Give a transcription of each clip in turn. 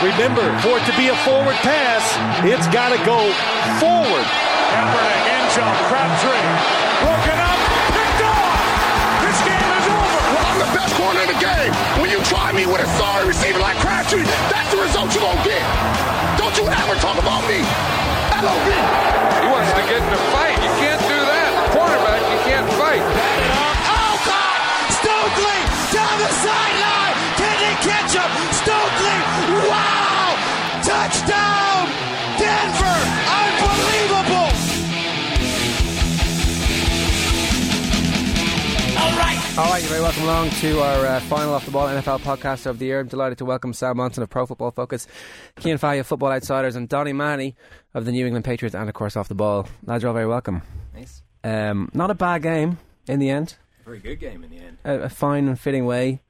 Remember, for it to be a forward pass, it's got to go forward. Kaepernick, end zone, Crabtree, broken up, picked off. This game is over. Well, I'm the best corner in the game. When you try me with a sorry receiver like Crabtree, that's the result you're going to get. Don't you ever talk about me. LOB. He wants to get in a fight. You can't do that. Quarterback, you can't fight. Touchdown! Denver! Unbelievable! All right! All right, you're very welcome along to our uh, final off the ball NFL podcast of the year. I'm delighted to welcome Sam Monson of Pro Football Focus, Cian Fahey of Football Outsiders, and Donny Mahoney of the New England Patriots, and of course off the ball. Lads, you're all very welcome. Nice. Um, not a bad game in the end. A Very good game in the end. A, a fine and fitting way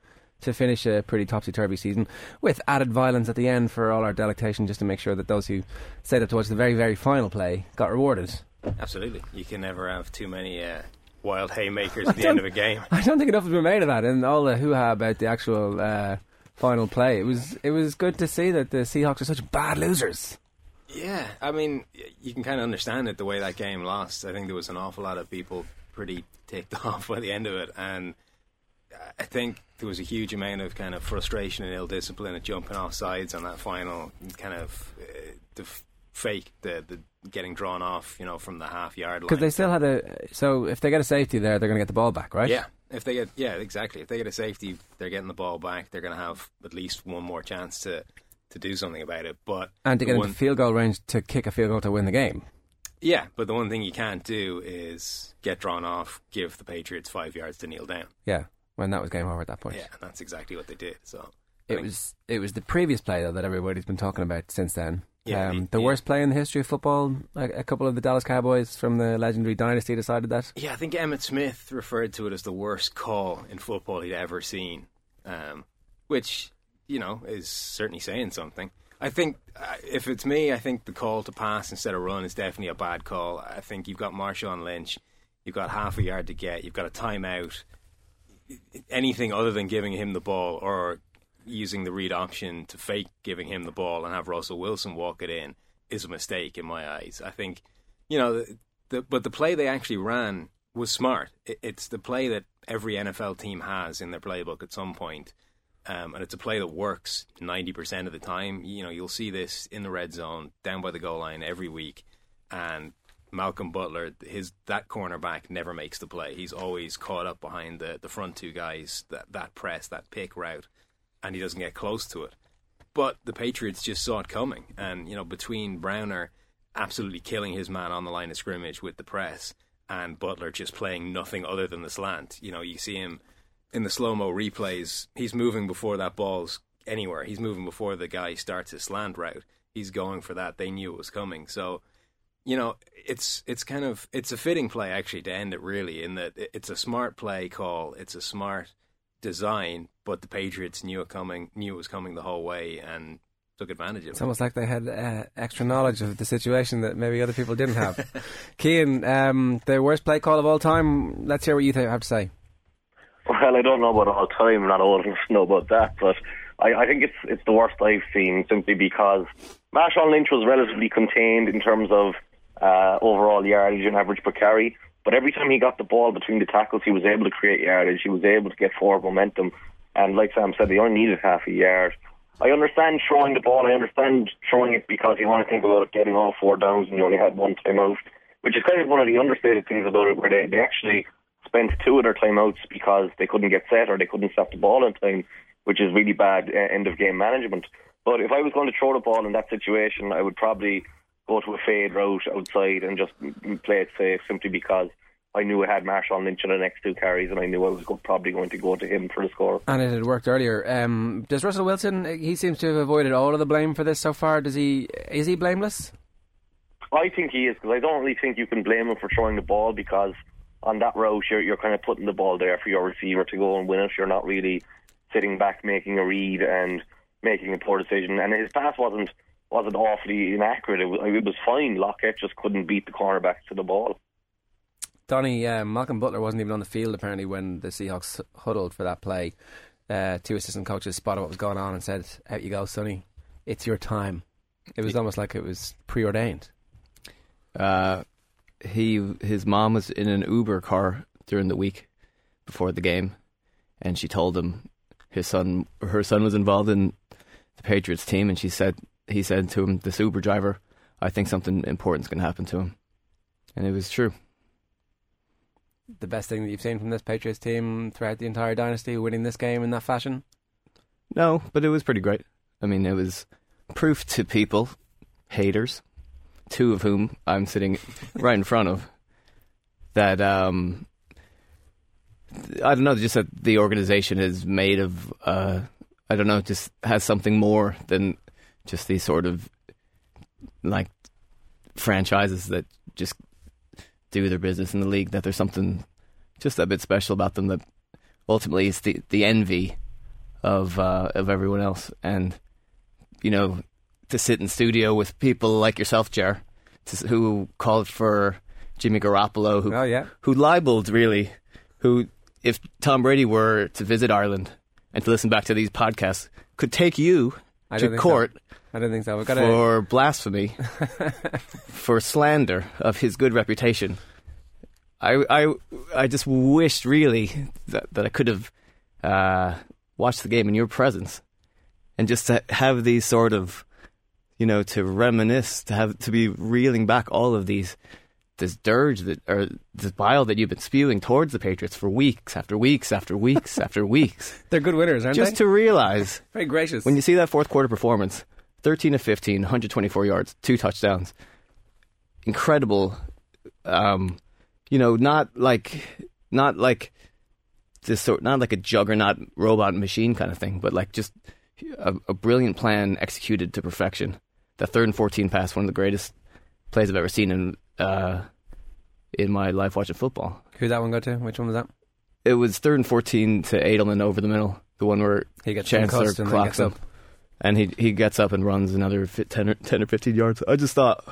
to finish a pretty topsy turvy season, with added violence at the end for all our delectation, just to make sure that those who stayed up to watch the very, very final play got rewarded. Absolutely. You can never have too many uh, wild haymakers at the end of a game. I don't think enough has been made of that, and all the hoo-ha about the actual uh, final play. It was it was good to see that the Seahawks are such bad losers. Yeah, I mean, you can kind of understand it the way that game lost. I think there was an awful lot of people pretty ticked off by the end of it, and I think there was a huge amount of kind of frustration and ill discipline at jumping off sides on that final kind of uh, the fake, the the getting drawn off, you know, from the half yard line. Because they still had a. So if they get a safety there, they're going to get the ball back, right? Yeah, if they get yeah, exactly. If they get a safety, they're getting the ball back. They're going to have at least one more chance to to do something about it. But And to get the into field goal range to kick a field goal to win the game. yeah, but the one thing you can't do is get drawn off, give the Patriots five yards to kneel down. Yeah, when that was game over at that point. Yeah, and that's exactly what they did. So I It was it was the previous play though that everybody's been talking about since then. Yeah, um, the- the yeah. worst play in the history of football. Like a couple of the Dallas Cowboys from the legendary dynasty decided that. Yeah, I think Emmitt Smith referred to it as the worst call in football he'd ever seen, um, which you know is certainly saying something. I think uh, if it's me, I think the call to pass instead of run is definitely a bad call. I think you've got Marshawn Lynch, you've got half a yard to get, you've got a timeout. Anything other than giving him the ball or using the read option to fake giving him the ball and have Russell Wilson walk it in is a mistake in my eyes. I think, you know, the, the, but the play they actually ran was smart. It, it's the play that every NFL team has in their playbook at some point. Um, and it's a play that works 90% of the time. You know, you'll see this in the red zone, down by the goal line every week. And Malcolm Butler, his that cornerback never makes the play. He's always caught up behind the, the front two guys, that, that press, that pick route, and he doesn't get close to it. But the Patriots just saw it coming. And, you know, between Browner absolutely killing his man on the line of scrimmage with the press and Butler just playing nothing other than the slant, you know, you see him in the slow mo replays, he's moving before that ball's anywhere. He's moving before the guy starts his slant route. He's going for that. They knew it was coming. So, you know, it's it's kind of it's a fitting play actually to end it really in that it's a smart play call. It's a smart design, but the Patriots knew it coming, knew it was coming the whole way, and took advantage of it. It's almost like they had uh, extra knowledge of the situation that maybe other people didn't have. Cian, um, the worst play call of all time. Let's hear what you have to say. Well, I don't know about all time. I'm not old enough to know about that, but I, I think it's it's the worst I've seen simply because Marshawn Lynch was relatively contained in terms of uh, overall yardage and average per carry. But every time he got the ball between the tackles, he was able to create yardage. He was able to get forward momentum. And like Sam said, they only needed half a yard. I understand throwing the ball. I understand throwing it because you want to think about getting all four downs and you only had one timeout, which is kind of one of the understated things about it, where they, they actually spent two of their timeouts because they couldn't get set or they couldn't stop the ball in time, which is really bad uh, end of game management. But if I was going to throw the ball in that situation, I would probably go to a fade route outside and just play it safe simply because I knew I had Marshawn Lynch in the next two carries and I knew I was go- probably going to go to him for the score. And it had worked earlier. Um, does Russell Wilson? He seems to have avoided all of the blame for this so far. Does he? Is he blameless? I think he is because I don't really think you can blame him for throwing the ball because on that route you're you're kind of putting the ball there for your receiver to go and win it. You're not really sitting back making a read and making a poor decision. And his pass wasn't wasn't awfully inaccurate. It was, it was fine. Lockette just couldn't beat the cornerback to the ball. Donny, um, Malcolm Butler wasn't even on the field apparently when the Seahawks huddled for that play. Uh, two assistant coaches spotted what was going on and said, "Out you go, Sonny." it's your time. It was almost like it was preordained. Uh, he his mom was in an Uber car during the week before the game, and she told him his son her son was involved in the Patriots team, and she said he said to him, "This Uber driver, I think something important's going to happen to him," and it was true. The best thing that you've seen from this Patriots team throughout the entire dynasty, winning this game in that fashion. No, but it was pretty great. I mean, it was proof to people, haters, two of whom I'm sitting right in front of, that um, I don't know, just that the organization is made of, uh, I don't know, just has something more than just these sort of like franchises that just do their business in the league. That there's something just a bit special about them that ultimately is the the envy of uh, of everyone else, and you know, to sit in studio with people like yourself, Jer, to, who called for Jimmy Garoppolo, who Oh, yeah. who libeled really, who if Tom Brady were to visit Ireland and to listen back to these podcasts, could take you to court So. I don't think so. We've got for blasphemy, for slander of his good reputation. I, I, I just wished really that, that I could have uh, watched the game in your presence and just to have these sort of, you know, to reminisce, to have to be reeling back all of these, this dirge that or this bile that you've been spewing towards the Patriots for weeks after weeks after weeks after weeks. They're good winners, aren't Just they? Just to realize Very gracious. when you see that fourth quarter performance 13 of 15 124 yards two touchdowns incredible um you know not like not like this sort not like a juggernaut robot machine kind of thing but like just a, a brilliant plan executed to perfection the third and 14 pass one of the greatest plays i've ever seen in uh in my life watching football Who'd that one go to? Which one was that? it was third and 14 to Edelman over the middle the one where He gets Chancellor clocks him up. And he he gets up and runs another fi- 10 or, 10 or 15 yards. I just thought,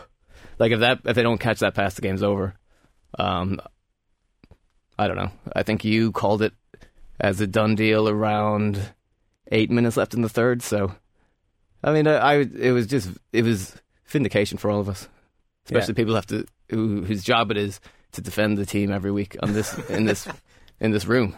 like, if that if they don't catch that pass, the game's over. Um, I don't know. I think you called it as a done deal around eight minutes left in the third. So, I mean, I, I it was just it was vindication for all of us, especially people who have to who, whose job it is to defend the team every week on this in this in this room.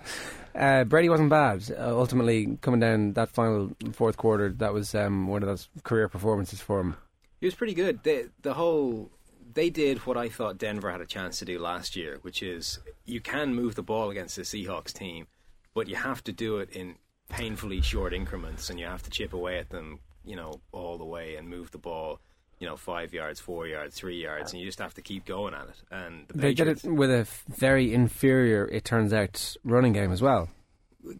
Uh, Brady wasn't bad. Uh, ultimately, coming down that final fourth quarter, that was um, one of those career performances for him. He was pretty good. The the whole they did what I thought Denver had a chance to do last year, which is you can move the ball against the Seahawks team, but you have to do it in painfully short increments, and you have to chip away at them, you know, all the way and move the ball, you know, five yards, four yards, three yards, and you just have to keep going at it. And the They did it with a very inferior, it turns out, running game as well.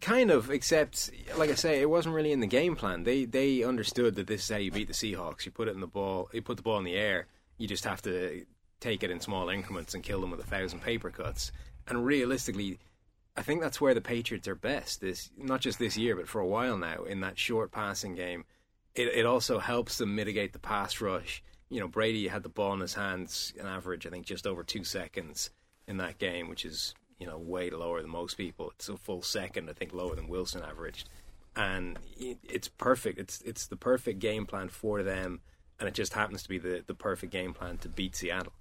kind of, except like I say, it wasn't really in the game plan. They they understood that this is how you beat the Seahawks. You put it in the ball, you put the ball in the air. You just have to take it in small increments and kill them with a thousand paper cuts. And realistically, I think that's where the Patriots are best. This not just this year, but for a while now. In that short passing game, it it also helps them mitigate the pass rush. You know, Brady had the ball in his hands, an average I think just over two seconds in that game, which is you know way lower than most people. It's a full second, I think, lower than Wilson averaged, and it's perfect. It's it's the perfect game plan for them, and it just happens to be the the perfect game plan to beat Seattle.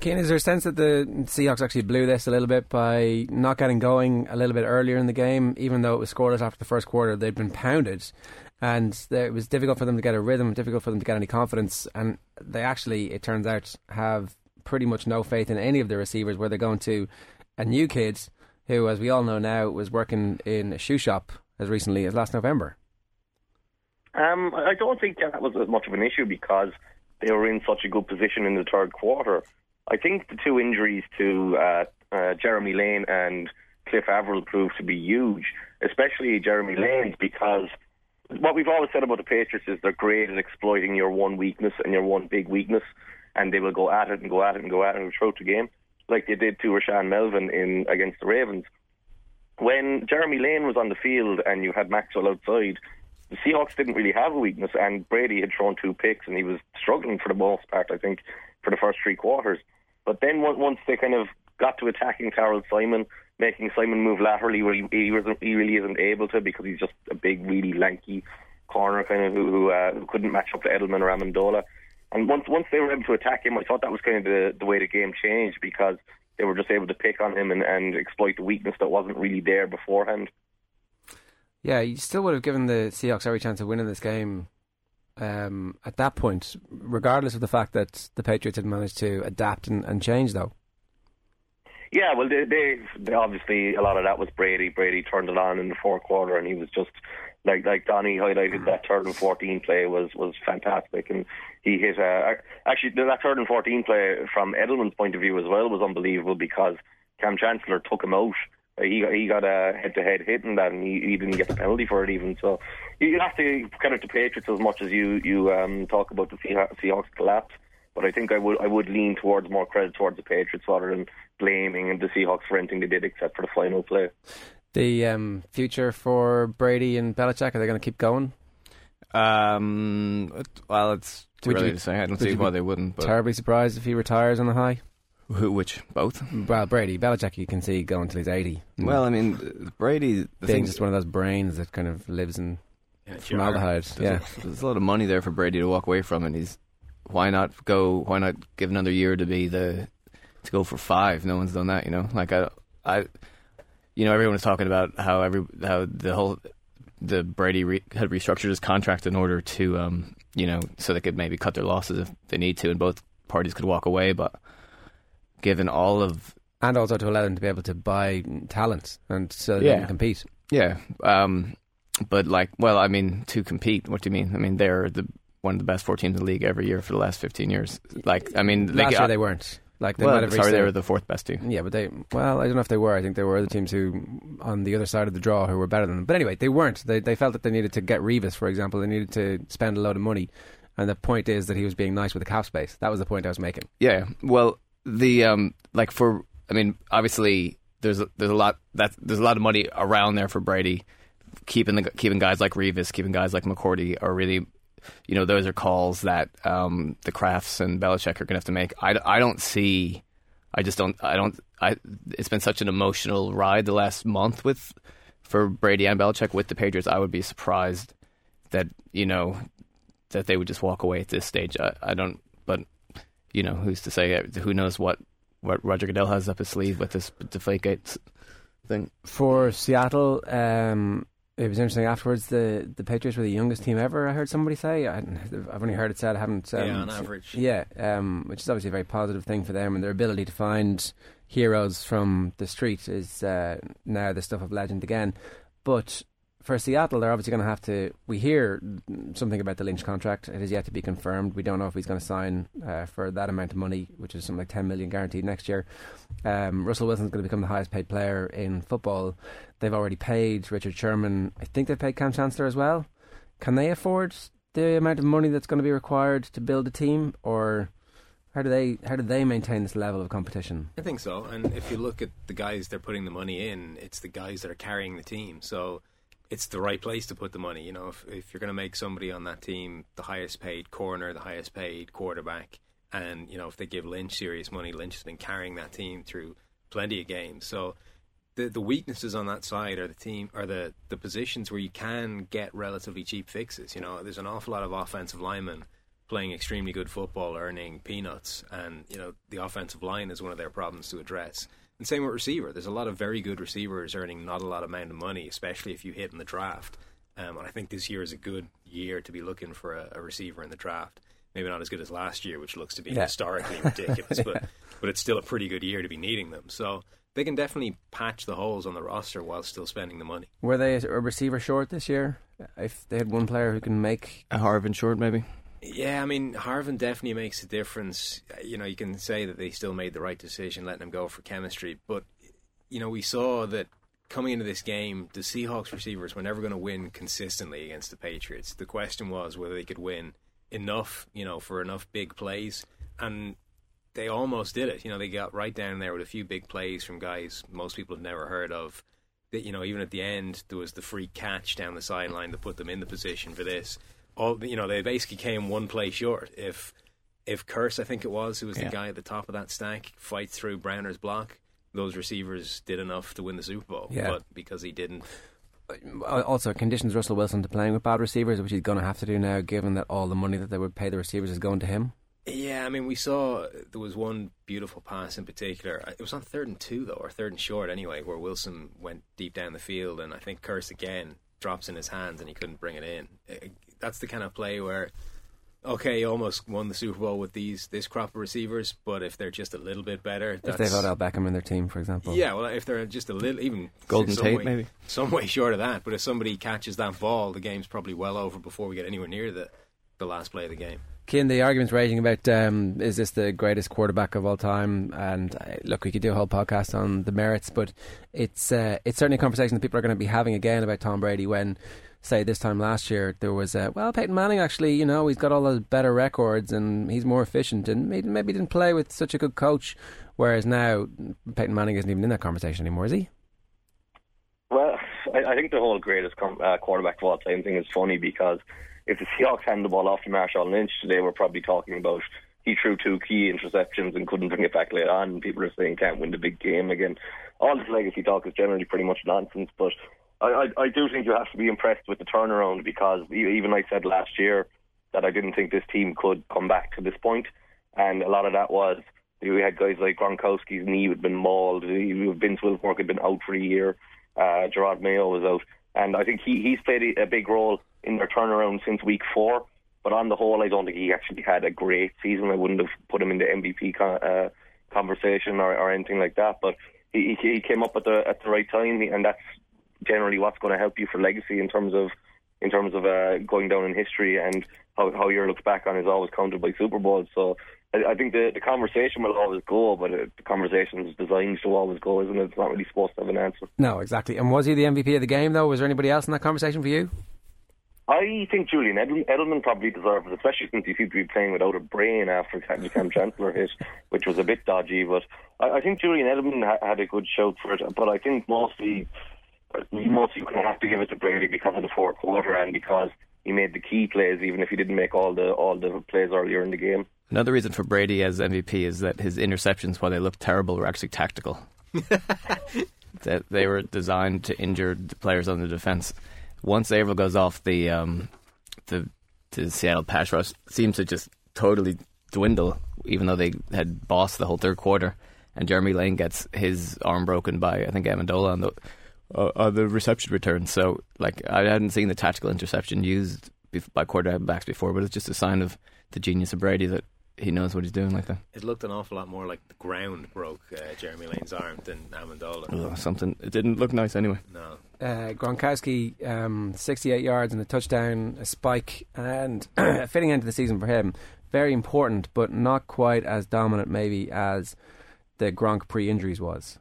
Kane, is there a sense that the Seahawks actually blew this a little bit by not getting going a little bit earlier in the game, even though it was scoreless after the first quarter? They'd been pounded, and there- it was difficult for them to get a rhythm, difficult for them to get any confidence, and they actually, it turns out, have pretty much no faith in any of the receivers. Where they're going to a new kid who, as we all know now, was working in a shoe shop as recently as last November. Um, I don't think that was as much of an issue because they were in such a good position in the third quarter. I think the two injuries to uh, uh, Jeremy Lane and Cliff Avril proved to be huge, especially Jeremy Lane's because what we've always said about the Patriots is they're great at exploiting your one weakness and your one big weakness, and they will go at it and go at it and go at it throughout the game, like they did to Rashaan Melvin in against the Ravens. When Jeremy Lane was on the field and you had Maxwell outside, the Seahawks didn't really have a weakness, and Brady had thrown two picks, and he was struggling for the most part, I think, for the first three quarters. But then once they kind of got to attacking Tharold Simon, making Simon move laterally where he, he, wasn't, he really isn't able to because he's just a big, really lanky corner, kind of who who, uh, who couldn't match up to Edelman or Amendola. And once once they were able to attack him, I thought that was kind of the the way the game changed because they were just able to pick on him and, and exploit the weakness that wasn't really there beforehand. Yeah, you still would have given the Seahawks every chance of winning this game um, at that point, regardless of the fact that the Patriots had managed to adapt and, and change, though. Yeah, well, they, they, they obviously a lot of that was Brady. Brady turned it on in the fourth quarter, and he was just like like Donny highlighted. That third and fourteen play was was fantastic, and he hit. Uh, actually, that third and fourteen play from Edelman's point of view as well was unbelievable because Kam Chancellor took him out. Uh, he he got a head to head hit in that, and he, he didn't get the penalty for it even. So you have to credit the Patriots as much as you you um, talk about the Seahawks collapse. But I think I would I would lean towards more credit towards the Patriots rather than blaming the Seahawks for anything they did except for the final play. The um, future for Brady and Belichick are they going to keep going? Um, well, it's too Would early you- to say. I don't see why they wouldn't. But Terribly surprised if he retires on the high. who? Which both? Well, Brady, Belichick, you can see going till he's eighty. Well, I mean, Brady. The I just one of those brains that kind of lives in Yeah, jar. formaldehyde. There's, Yeah, a, there's a lot of money there for Brady to walk away from, and he's why not go? Why not give another year to be the to go for five? No one's done that, you know. Like I, I, you know, everyone was talking about how every how the whole the Brady re, had restructured his contract in order to, um, you know, so they could maybe cut their losses if they need to, and both parties could walk away. But given all of and also to allow them to be able to buy talent and so they Yeah. can compete. Yeah, um, but like, well, I mean, to compete. What do you mean? I mean, they're the one of the best four teams in the league every year for the last fifteen years. Like, I mean, Last they, year they weren't. Like they well, might have sorry, they were the fourth best team. Yeah, but they well, I don't know if they were. I think there were other teams who on the other side of the draw who were better than them. But anyway, they weren't. They they felt that they needed to get Revis, for example. They needed to spend a load of money. And the point is that he was being nice with the cap space. That was the point I was making. Yeah, well, the um, like for, I mean, obviously, there's a, there's a lot that there's a lot of money around there for Brady. Keeping the keeping guys like Revis, keeping guys like McCourty are really, you know, those are calls that um, the Krafts and Belichick are going to have to make. I, I don't see, I just don't, I don't, I. It's been such an emotional ride the last month with for Brady and Belichick with the Patriots. I would be surprised that you know that they would just walk away at this stage. I, I don't, but you know, who's to say? Who knows what what Roger Goodell has up his sleeve with this Deflategate thing? For Seattle, um, it was interesting. Afterwards, the the Patriots were the youngest team ever. I heard somebody say. I, I've only heard it said. I haven't. Um, Yeah, on average. Yeah, um, which is obviously a very positive thing for them, and their ability to find heroes from the street is uh, now the stuff of legend again. But for Seattle, they're obviously going to have to. We hear something about the Lynch contract. It is yet to be confirmed. We don't know if he's going to sign uh, for that amount of money, which is something like ten million guaranteed next year. Um, Russell Wilson's going to become the highest paid player in football. They've already paid Richard Sherman. I think they've paid Kam Chancellor as well. Can they afford the amount of money that's going to be required to build a team, or how do they how do they maintain this level of competition? I think so. And if you look at the guys they're putting the money in, it's the guys that are carrying the team. So it's the right place to put the money. You know, if, if you're going to make somebody on that team the highest paid corner, the highest paid quarterback, and, you know, if they give Lynch serious money, Lynch has been carrying that team through plenty of games. So the the weaknesses on that side are the team are the, the positions where you can get relatively cheap fixes. You know, there's an awful lot of offensive linemen playing extremely good football, earning peanuts, and you know the offensive line is one of their problems to address. And same with receiver. There's a lot of very good receivers earning not a lot of amount of money, especially if you hit in the draft. Um, and I think this year is a good year to be looking for a, a receiver in the draft. Maybe not as good as last year, which looks to be Yeah. historically ridiculous, but but it's still a pretty good year to be needing them. So they can definitely patch the holes on the roster while still spending the money. Were they a receiver short this year? If they had one player who can make A Harvin short, maybe. Yeah, I mean, Harvin definitely makes a difference. Uh, You know, you can say that they still made the right decision letting him go for chemistry, but, you know, we saw that coming into this game, the Seahawks receivers were never going to win consistently against the Patriots. The question was whether they could win enough, you know, for enough big plays, and they almost did it. You know, they got right down there with a few big plays from guys most people have never heard of. That you know, even at the end, there was the free catch down the sideline to put them in the position for this. All you know, they basically came one play short. If if Kearse, I think it was, who was Yeah. the guy at the top of that stack, fights through Browner's block, those receivers did enough to win the Super Bowl. Yeah. But because he didn't, uh, also conditions Russell Wilson to playing with bad receivers, which he's going to have to do now, given that all the money that they would pay the receivers is going to him. Yeah, I mean, we saw there was one beautiful pass in particular. It was on third and two though, or third and short anyway, where Wilson went deep down the field, and I think Kearse again drops in his hands, and he couldn't bring it in. That's the kind of play where, okay, you almost won the Super Bowl with these this crop of receivers, but if they're just a little bit better, If they've Odell Beckham in their team, for example. yeah, well, if they're just a little, even Golden some Tate, way- maybe? some way short of that. But if somebody catches that ball, the game's probably well over before we get anywhere near the the last play of the game. Cian, the argument's raging about um, is this the greatest quarterback of all time? And uh, look, we could do a whole podcast on the merits, but it's uh, it's certainly a conversation that people are going to be having again about Tom Brady. When, say, this time last year there was uh, well, Peyton Manning actually, you know, he's got all those better records and he's more efficient, and maybe, maybe didn't play with such a good coach. Whereas now Peyton Manning isn't even in that conversation anymore, is he? Well, I, I think the whole greatest com- uh, quarterback of all time thing is funny because if the Seahawks hand the ball off to Marshawn Lynch today, we're probably talking about he threw two key interceptions and couldn't bring it back later on. And people are saying can't win the big game again. All this legacy talk is generally pretty much nonsense, but I, I, I do think you have to be impressed with the turnaround because even I said last year that I didn't think this team could come back to this point, and a lot of that was we had guys like Gronkowski's knee had been mauled, Vince Wilfork had been out for a year, uh, Jerod Mayo was out, and I think he he's played a big role in their turnaround since week four. But on the whole, I don't think he actually had a great season. I wouldn't have put him in the MVP con- uh, conversation or, or anything like that. But he he came up at the at the right time, and that's generally what's going to help you for legacy in terms of in terms of uh, going down in history and how how you're looked back on is always counted by Super Bowls. So I, I think the the conversation will always go, but uh, the conversation is designed to always go, isn't it? It's not really supposed to have an answer. No, exactly. And was he the MVP of the game though? Was there anybody else in that conversation for you? I think Julian Edel- Edelman probably deserves it, especially since he seemed to be playing without a brain after the Kam Chancellor hit, which was a bit dodgy. But I, I think Julian Edelman ha- had a good shout for it. But I think mostly, mostly you have to give it to Brady because of the fourth quarter and because he made the key plays, even if he didn't make all the all the plays earlier in the game. Another reason for Brady as MVP is that his interceptions, while they looked terrible, were actually tactical. that they were designed to injure the players on the defense. Once Avril goes off, the um, the the Seattle pass rush seems to just totally dwindle, even though they had bossed the whole third quarter. And Jeremy Lane gets his arm broken by I think Amendola on the uh, on the reception return. So like I hadn't seen the tactical interception used bef- by quarterbacks before, but it's just a sign of the genius of Brady that he knows what he's doing like that. It looked an awful lot more like the ground broke uh, Jeremy Lane's arm than Amendola. Ugh, something it didn't look nice anyway. No. Uh, Gronkowski, um, 68 yards and a touchdown, a spike, and a fitting end to the season for him. Very important, but not quite as dominant, maybe, as the Gronk pre injuries was.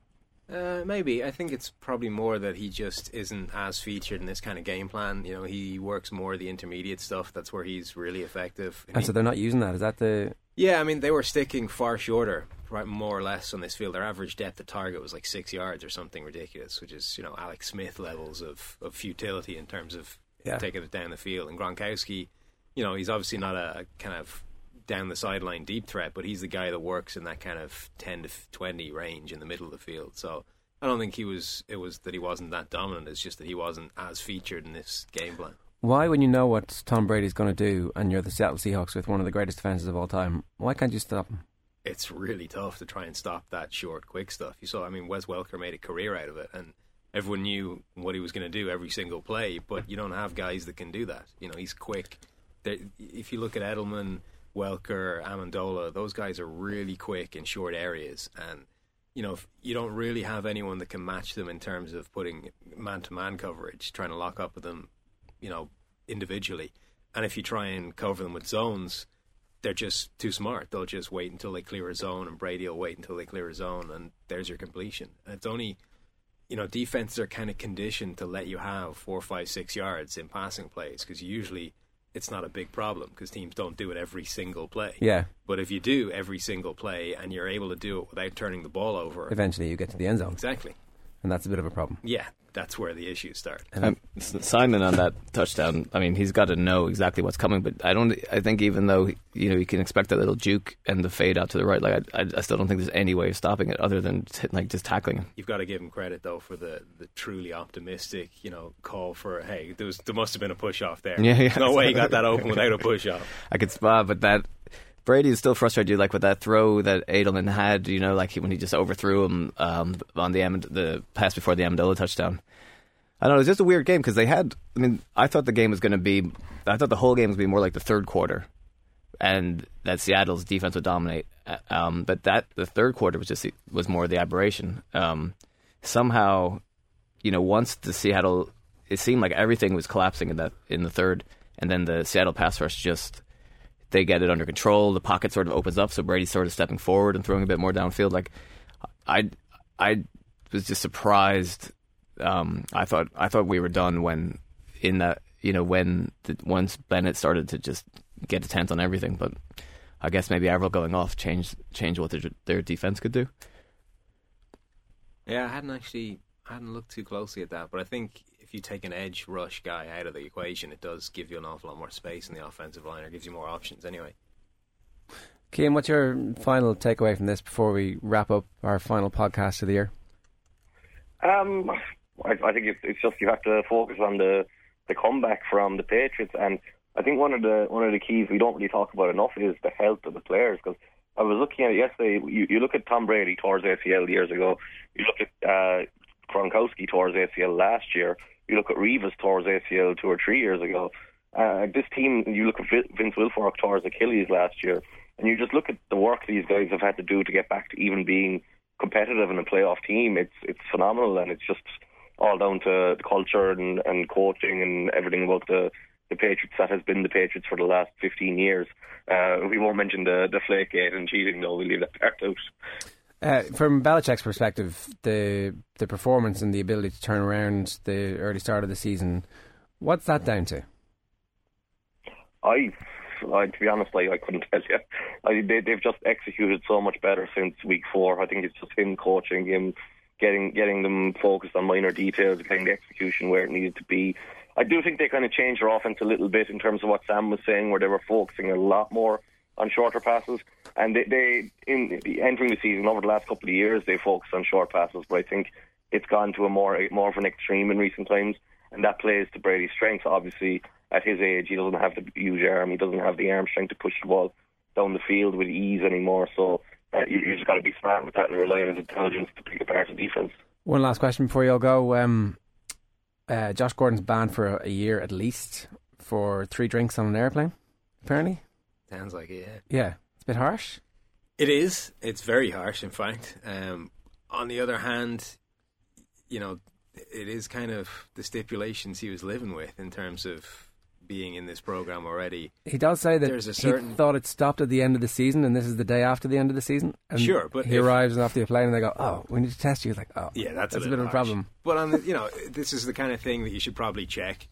Uh, maybe. I think it's probably more that he just isn't as featured in this kind of game plan. You know, he works more the intermediate stuff. That's where he's really effective. I And so they're not using that. Is that the. yeah, I mean, they were sticking far shorter, right, more or less, on this field. Their average depth of target was like six yards or something ridiculous, which is, you know, Alex Smith levels of, of futility in terms of Yeah. taking it down the field. And Gronkowski, you know, he's obviously not a kind of down the sideline deep threat, but he's the guy that works in that kind of 10 to 20 range in the middle of the field. So I don't think he was, it was that he wasn't that dominant. It's just that he wasn't as featured in this game plan. Why, when you know what Tom Brady's going to do and you're the Seattle Seahawks with one of the greatest defenses of all time, why can't you stop him? it's really tough to try and stop that short, quick stuff. You saw, I mean, Wes Welker made a career out of it, and everyone knew what he was going to do every single play. But you don't have guys that can do that. You know, he's quick. If you look at Edelman, Welker, Amendola, those guys are really quick in short areas, and you know, you don't really have anyone that can match them in terms of putting man-to-man coverage, trying to lock up with them, you know, individually. And if you try and cover them with zones, they're just too smart. They'll just wait until they clear a zone, and Brady will wait until they clear a zone, and there's your completion. And it's only, you know, defenses are kind of conditioned to let you have four, five, six yards in passing plays because usually it's not a big problem because teams don't do it every single play. Yeah. But if you do every single play and you're able to do it without turning the ball over, Eventually you get to the end zone. exactly. And that's a bit of a problem. Yeah, that's where the issues start. Um, Simon on that touchdown. I mean, he's got to know exactly what's coming. But I don't. I think even though you know you can expect that little juke and the fade out to the right, like I, I, I still don't think there's any way of stopping it other than t- like just tackling him. You've got to give him credit though for the, the truly optimistic, you know, call for hey, there was there must have been a push off there. Yeah, yeah. No way he got that open without a push off. I could spot, but that Brady is still frustrated. You like with that throw that Edelman had. You know, like he, when he just overthrew him um, on the Amend- the pass before the Amendola touchdown. I don't know. It was just a weird game because they had. I mean, I thought the game was going to be. I thought the whole game was going to be more like the third quarter, and that Seattle's defense would dominate. Uh, Um, but that the third quarter was just was more the aberration. Um, somehow, you know, once the Seattle, it seemed like everything was collapsing in that in the third, and then the Seattle pass rush just they get it under control. The pocket sort of opens up, so Brady's sort of stepping forward and throwing a bit more downfield. Like I, I was just surprised. Um, I thought I thought we were done when in that you know when the, once Bennett started to just get a tent on everything, but. I guess maybe Avril going off changed changed what their, their defense could do. Yeah, I hadn't actually I hadn't looked too closely at that, but I think if you take an edge rush guy out of the equation, it does give you an awful lot more space in the offensive line, or gives you more options anyway. Cian, what's your final takeaway from this before we wrap up our final podcast of the year? Um, I, I think it's, it's just you have to focus on the the comeback from the Patriots, and I think one of the one of the keys we don't really talk about enough is the health of the players. Because I was looking at it yesterday. You, you look at Tom Brady towards ACL years ago. You look at uh, Gronkowski towards ACL last year. You look at Revis towards ACL two or three years ago. Uh, this team, you look at Vince Wilfork towards Achilles last year, and you just look at the work these guys have had to do to get back to even being competitive in a playoff team. It's it's phenomenal, and it's just all down to the culture and, and coaching and everything about the the Patriots that has been the Patriots for the last 15 years. Uh, we won't mention the the flakegate and cheating though. We'll leave that part out. Uh, from Belichick's perspective, the the performance and the ability to turn around the early start of the season, what's that down to? I, I to be honest, I, I couldn't tell you. I, they, they've just executed so much better since week four. I think it's just him coaching, him getting getting them focused on minor details, getting the execution where it needed to be. I do think they kind of changed their offense a little bit in terms of what Sam was saying, where they were focusing a lot more on shorter passes. And they, they in entering the season over the last couple of years, they focused on short passes. But I think it's gone to a more more of an extreme in recent times, and that plays to Brady's strengths. Obviously, at his age, he doesn't have the huge arm. He doesn't have the arm strength to push the ball down the field with ease anymore. So uh, you, you just got to be smart with that and rely on his intelligence to pick apart the defense. One last question before you all go. Um, uh, Josh Gordon's banned for a year at least for three drinks on an airplane. Apparently, Sounds like it. Yeah. yeah, it's a bit harsh. It is. It's very harsh, in fact. Um, on the other hand, you know, it is kind of the stipulations he was living with in terms of being in this program already. He does say that There's a certain- he thought it stopped at the end of the season, and this is the day after the end of the season. And Sure, but he if- arrives off the plane, and they go, "Oh, we need to test you." He's like, "Oh, Yeah, that's, a, a, bit little of a problem." But on the, you know, this is the kind of thing that you should probably check.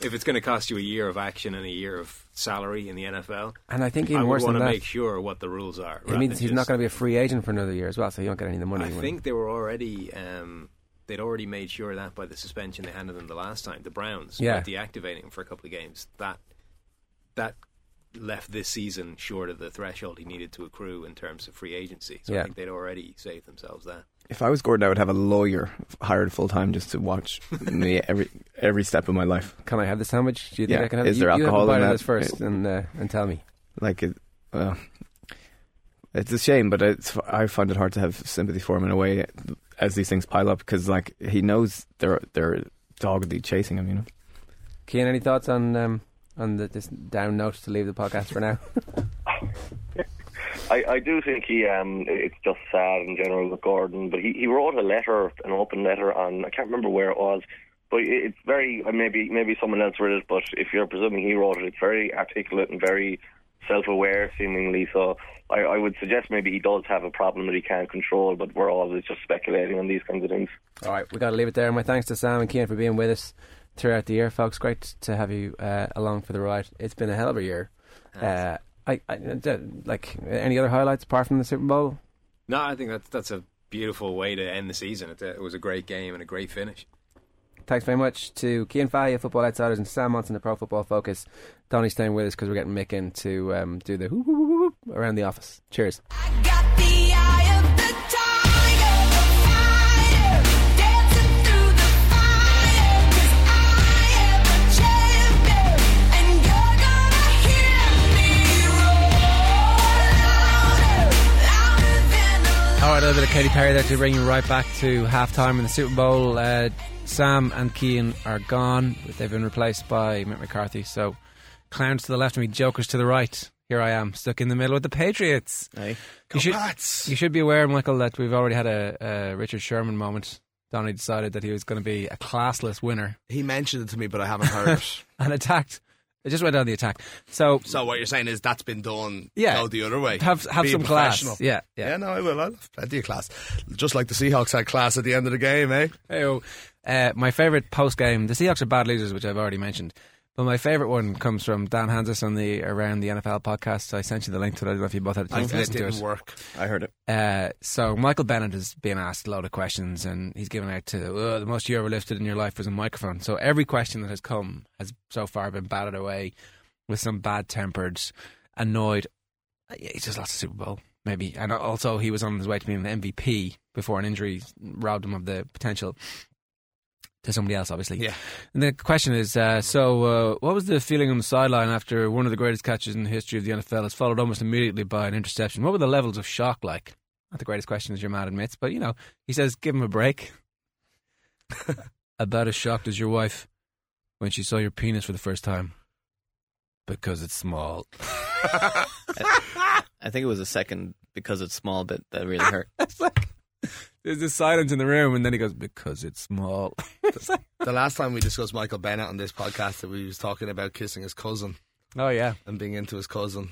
If it's going to cost you a year of action and a year of salary in the NFL, And I think I even would worse want than to that, make sure what the rules are. it means he's not going to be a free agent for another year as well, so he won't get any of the money. I think they were already um, they'd already made sure that by the suspension they handed them the last time, the Browns, Yeah. deactivating him for a couple of games, that that left this season short of the threshold he needed to accrue in terms of free agency. So Yeah. I think they'd already saved themselves that. If I was Gordon, I would have a lawyer hired full time just to watch me every every step of my life. Can I have the sandwich? Do you think Yeah. I can have Is you, there you have alcohol bite in that? this first and uh, and tell me. Like it, well, it's a shame, but it's I find it hard to have sympathy for him in a way as these things pile up because like he knows they're they're doggedly chasing him. You know. Cian, any thoughts on um, on the, this down note to leave the podcast for now? I, I do think he um it's just sad in general with Gordon, but he, he wrote a letter, an open letter on I can't remember where it was, but it's very uh, maybe maybe someone else read it, but if you're presuming he wrote it, it's very articulate and very self-aware seemingly. So I, I would suggest maybe he does have a problem that he can't control, but we're always just speculating on these kinds of things. All right, we got to leave it there. My thanks to Sam and Cian for being with us throughout the year, folks. Great to have you uh, along for the ride. It's been a hell of a year. Uh, I, I uh, like any other highlights apart from the Super Bowl. No, I think that's that's a beautiful way to end the season. It, it was a great game and a great finish. Thanks very much to Cian Fahey of Football Outsiders and Sam Monson of Pro Football Focus. Donny staying with us because we're getting Mick in to um, do the whoop, whoop, whoop, whoop around the office. Cheers. All right, a little bit of Katy Perry there to bring you right back to halftime in the Super Bowl. Uh, Sam and Cian are gone. They've been replaced by Mick McCarthy. So, clowns to the left of me, jokers to the right. Here I am, stuck in the middle with the Patriots. Hey. You should, you should be aware, Michael, that we've already had a, a Richard Sherman moment. Donny decided that he was going to be a classless winner He mentioned it to me, but I haven't heard it. and attacked. It just went on the attack. So, so what you're saying is that's been done. Yeah. Go the other way. have have Be some class. Yeah, yeah. Yeah, no, I will. I'll have plenty of class. Just like the Seahawks had class at the end of the game, eh? Hey, uh, my favourite post game. The Seahawks are bad losers, which I've already mentioned. But my favourite one comes from Dan Hanzus on the Around the NFL podcast. I sent you the link to it. I don't know if you both had a chance to listen to it. work. I heard it. Uh, so Michael Bennett is being asked a load of questions, and he's given out to uh, the most you ever lifted in your life was a microphone. So every question that has come has so far been batted away with some bad-tempered, annoyed. uh, yeah, He's just lost the Super Bowl, maybe, and also he was on his way to being an MVP before an injury robbed him of the potential to somebody else, obviously. Yeah. And the question is, uh, so uh, what was the feeling on the sideline after one of the greatest catches in the history of the NFL is followed almost immediately by an interception? What were the levels of shock like? Not the greatest question, as your man admits, but you know, he says, give him a break. About as shocked as your wife when she saw your penis for the first time. Because it's small. I think it was a second because it's small bit that really hurt. it's like, there's this silence in the room, and then he goes, because it's small. It's like- The last time we discussed Michael Bennett on this podcast, that we was talking about kissing his cousin oh, yeah. and being into his cousin.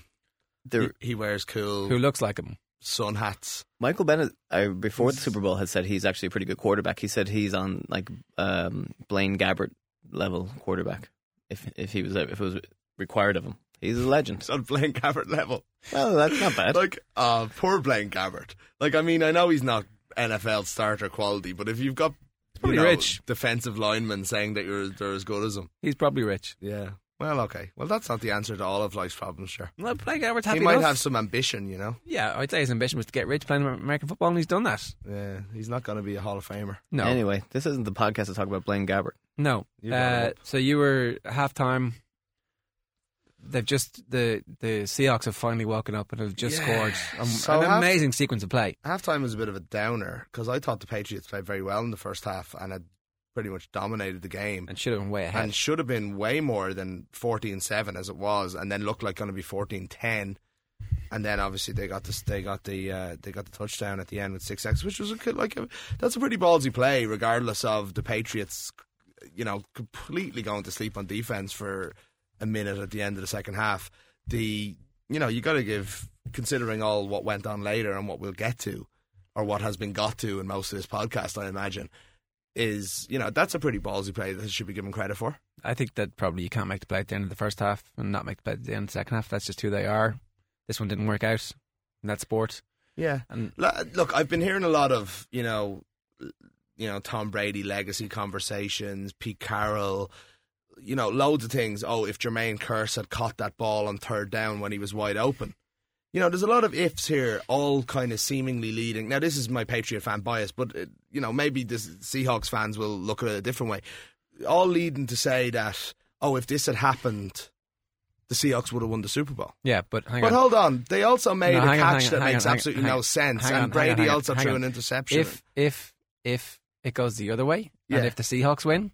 There, He, he wears cool Who looks like him? sun hats. Michael Bennett, uh, before the Super Bowl, had said he's actually a pretty good quarterback. He said he's on like um, Blaine Gabbert level quarterback. If if he was if it was required of him, he's a legend. It's on Blaine Gabbert level. Well, that's not bad. Like, uh, poor Blaine Gabbert. Like, I mean, I know he's not NFL starter quality, but if you've got you probably know, rich. defensive linemen saying that you're they're as good as him, He's probably rich. yeah. Well, okay. Well, that's not the answer to all of life's problems, sure. Well, Blake Edwards He might enough. have some ambition, you know. Yeah, I'd say his ambition was to get rich playing American football, and he's done that. Yeah, he's not going to be a Hall of Famer. No, Anyway, this isn't the podcast to talk about Blaine Gabbert. no. You Uh, so you were halftime. They've just the the Seahawks have finally woken up and have just Yeah. scored um, So an half- amazing sequence of play. Halftime was a bit of a downer because I thought the Patriots played very well in the first half and had pretty much dominated the game. and should have been way ahead. and should have been way more than 14-7 as it was and then looked like going to be 14-10 and then obviously they got this they got the uh, they got the touchdown at the end with 6x which was a, good- like a, that's a pretty ballsy play regardless of the Patriots you know completely going to sleep on defense for a minute at the end of the second half the you know you got to give considering all what went on later and what we'll get to or what has been got to in most of this podcast I imagine is you know that's a pretty ballsy play that should be given credit for I think that probably you can't make the play at the end of the first half and not make the play at the end of the second half. That's just who they are. This one didn't work out in that sport. Yeah. And Look, I've been hearing a lot of, you know, you know, Tom Brady legacy conversations, Pete Carroll, you know, loads of things. Oh, if Jermaine Kearse had caught that ball on third down when he was wide open. You know, there's a lot of ifs here, all kind of seemingly leading. Now, this is my Patriot fan bias, but, uh, you know, maybe the Seahawks fans will look at it a different way. All leading to say that, oh, if this had happened, the Seahawks would have won the Super Bowl. yeah, but hang But on. hold on, they also made No, a catch on, that hang makes on, absolutely no on, sense, and on, Brady on, also threw on. an interception. if if if it goes the other way, and if the Seahawks win,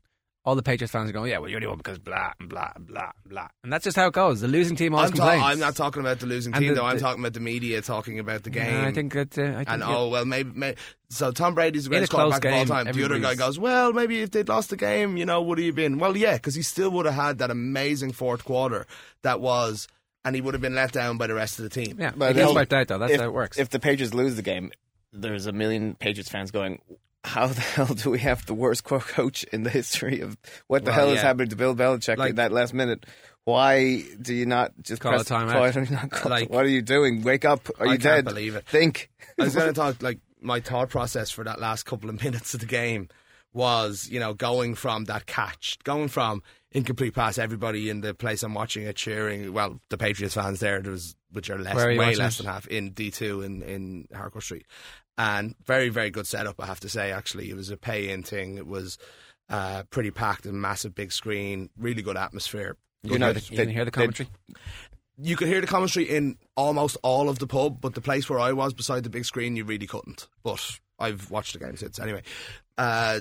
all the Patriots fans are going, "Yeah, well, you only won because blah blah blah blah," and that's just how it goes. The losing team always I'm, ta- complains. I'm not talking about the losing And team the- though. I'm the- talking about the media talking about the game. Yeah, I think that uh, I think and yeah. oh well, maybe, maybe so. Tom Brady's the In a greatest close quarterback of all game, time. The other guy goes, well, maybe if they'd lost the game, you know, would he have been? Well, yeah, because he still would have had that amazing fourth quarter that was, and he would have been let down by the rest of the team. yeah, But it gets they'll- wiped out though. That's if, how it works. If the Patriots lose the game, there's a million Patriots fans going, "How the hell do we have the worst co- coach in the history of what the Well, hell is happening to Bill Belichick Like- in that last minute?" Why do you not just Call press a timeout. Why do you not call- Like- what are you doing? Wake up! Are I you can't dead? believe it. Think. I was going to talk like my thought process for that last couple of minutes of the game was, you know, going from that catch, going from incomplete pass, everybody in the place I'm watching it cheering. Well, the Patriots fans there, there was which are less, are way less it? than half in D two in in Harcourt Street, and very very good setup. I have to say, actually, it was a pay in thing. It was uh, pretty packed and massive big screen, really good atmosphere. You know, you can hear the commentary. You could hear the commentary in almost all of the pub, but the place where I was beside the big screen, you really couldn't. But I've watched the game since. Anyway, uh,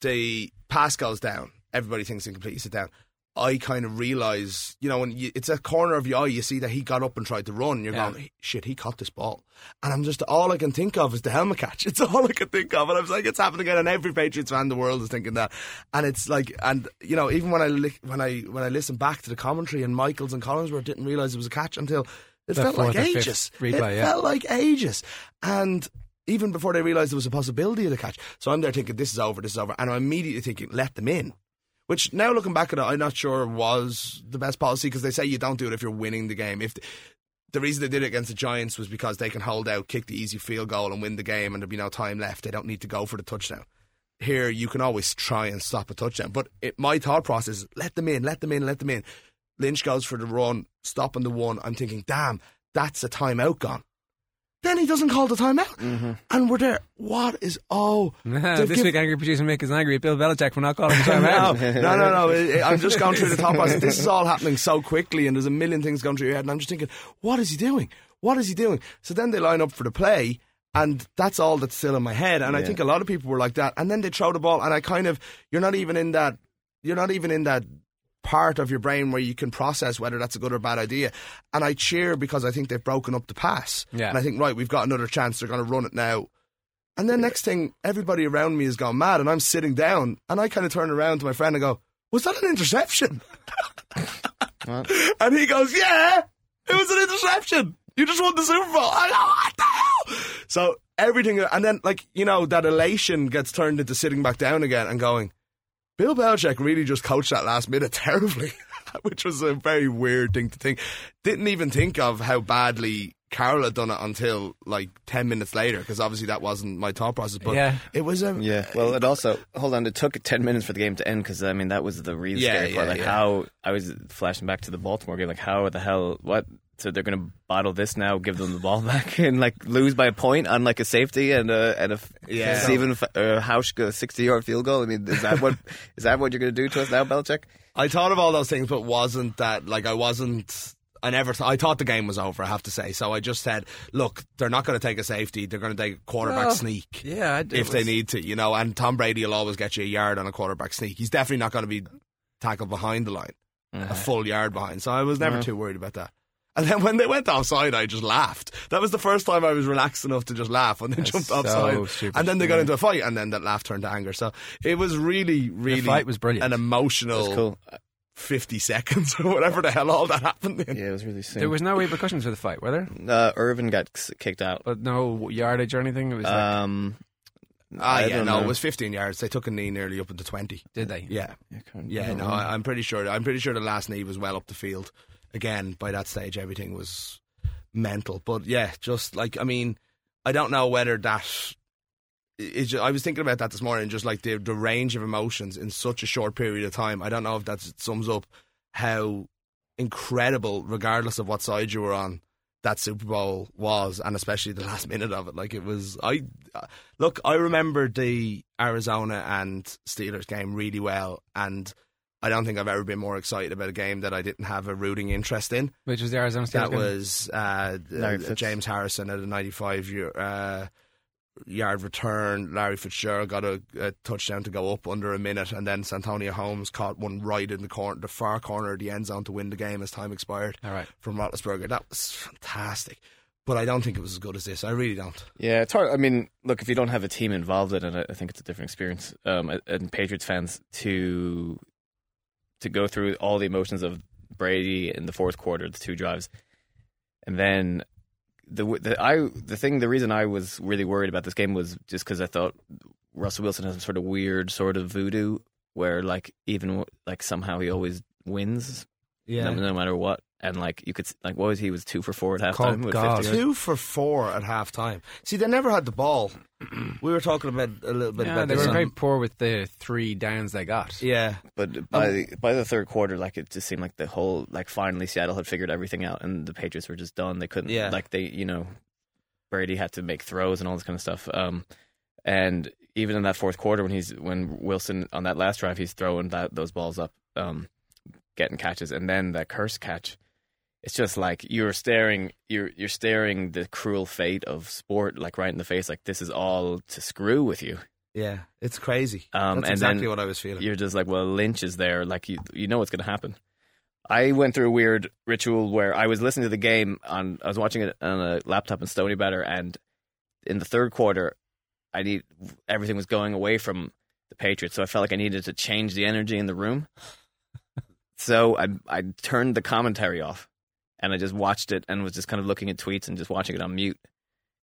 the pass goes down. Everybody thinks incomplete. You sit down. I kind of realise, you know, when you, it's a corner of your eye, you see that he got up and tried to run. You're Yeah. going, shit, he caught this ball. And I'm just, all I can think of is the helmet catch. It's all I can think of. And I was like, it's happening again. And every Patriots fan in the world is thinking that. And it's like, and, you know, even when I, li- when I, when I listen back to the commentary and Michaels and Collinsworth didn't realise it was a catch until it The felt like ages. replay, it yeah. felt like ages. And even before they realised there was a possibility of the catch. So I'm there thinking, this is over, this is over. And I'm immediately thinking, let them in. Which now looking back at it, I'm not sure was the best policy because they say you don't do it if you're winning the game. If the, the reason they did it against the Giants was because they can hold out, kick the easy field goal, and win the game, and there'll be no time left. They don't need to go for the touchdown. Here, you can always try and stop a touchdown, but it, my thought process: let them in, let them in, let them in. Lynch goes for the run, stopping the one. I'm thinking, damn, that's a timeout gone. Then he doesn't call the timeout, mm-hmm. and we're there. What is oh? this giv- week, angry producer Mick is angry at Bill Belichick for not calling the time out. no, no, no, no. It- it- I'm just going through the top process. This is all happening so quickly, and there's a million things going through your head, and I'm just thinking, what is he doing? What is he doing? So then they line up for the play, and that's all that's still in my head. And I think a lot of people were like that. And then they throw the ball, and I kind of, you're not even in that, you're not even in that part of your brain where you can process whether that's a good or bad idea. And I cheer because I think they've broken up the pass. Yeah. And I think, right, we've got another chance. They're going to run it now. And then next thing, everybody around me is gone mad, and I'm sitting down, and I kind of turn around to my friend and go, "Was that an interception?" and he goes, "Yeah, it was an interception. You just won the Super Bowl." I go, "What the hell?" So everything, and then like you know that elation gets turned into sitting back down again and going, "Bill Belichick really just coached that last minute terribly." Which was a very weird thing to think. Didn't even think of how badly Carroll had done it until like 10 minutes later, because obviously that wasn't my thought process. But Yeah. it was a. Yeah, well, it also hold on. It took ten minutes for the game to end because I mean that was the real Yeah, scary part. yeah, Like yeah. how I was flashing back to the Baltimore game. Like how the hell what? So they're going to bottle this now, give them the ball back, and like lose by a point on like a safety and a and a Yeah. Steven uh, Hauschka sixty yard field goal. I mean, is that what is that what you're going to do to us now, Belichick? I thought of all those things, but wasn't that like I wasn't. I never. Th- I thought the game was over. I have to say. So I just said, look, they're not going to take a safety. They're going to take a quarterback Well, sneak. yeah, I- it if they need to, you know. And Tom Brady will always get you a yard on a quarterback sneak. He's definitely not going to be tackled behind the line, a full yard behind. So I was never too worried about that. And then when they went offside, I just laughed. That was the first time I was relaxed enough to just laugh when they jumped so offside. stupid. And then they got into a fight, and then that laugh turned to anger. So it was really, really the fight was brilliant. an emotional cool. 50 seconds or whatever the hell all that happened in. Yeah, it was really sick. There was no repercussions for the fight, were there? uh, Irvin got kicked out. But no yardage or anything. It was like, Um, Ah, I yeah, don't no, know. it was 15 yards. They took a knee nearly up into 20. did they? Yeah. I can't- I Yeah, no, I'm pretty sure. I'm pretty sure the last knee was well up the field. Again, by that stage, everything was mental. But yeah, just like I mean, I don't know whether that. It's ju- I was thinking about that this morning, just like the the range of emotions in such a short period of time. I don't know if that sums up how incredible, regardless of what side you were on, that Super Bowl was, and especially the last minute of it. Like it was, I uh, look, I remember the Arizona and Steelers game really well, and I don't think I've ever been more excited about a game that I didn't have a rooting interest in. Which was the Arizona State That game? was uh, uh, James Harrison at a 95 year, uh, yard return. Larry Fitzgerald got a, a touchdown to go up under a minute, and then Santonio Holmes caught one right in the corner, the far corner of the end zone to win the game as time expired All right. from Roethlisberger. That was fantastic. But I don't think it was as good as this. I really don't. Yeah, it's hard. I mean, look, if you don't have a team involved in it, I think it's a different experience. Um, and Patriots fans to to go through all the emotions of Brady in the fourth quarter, the two drives, and then the the I the thing, the reason I was really worried about this game was just because I thought Russell Wilson has some sort of weird sort of voodoo where like even like somehow he always wins, no, no matter what. And like you could like what was he He was two for four at halftime. Called with God. Two for four at half time. See, they never had the ball. we were talking about a little bit Yeah, about they this were very poor with the three downs they got. Yeah, But by the, by the third quarter, like it just seemed like the whole like finally Seattle had figured everything out, and the Patriots were just done. They couldn't Yeah. like they you know Brady had to make throws and all this kind of stuff. Um, and even in that fourth quarter, when he's when Wilson on that last drive, he's throwing that those balls up, um, getting catches, and then that Kearse catch. It's just like you're staring, you're you're staring the cruel fate of sport like right in the face. Like this is all to screw with you. yeah, it's crazy. Um, That's exactly what I was feeling. You're just like, well, Lynch is there. Like you, you know what's going to happen. I went through a weird ritual where I was listening to the game on. I was watching it on a laptop in Stony better and in the third quarter, I need everything was going away from the Patriots, so I felt like I needed to change the energy in the room. so I I turned the commentary off, and I just watched it and was just kind of looking at tweets and just watching it on mute.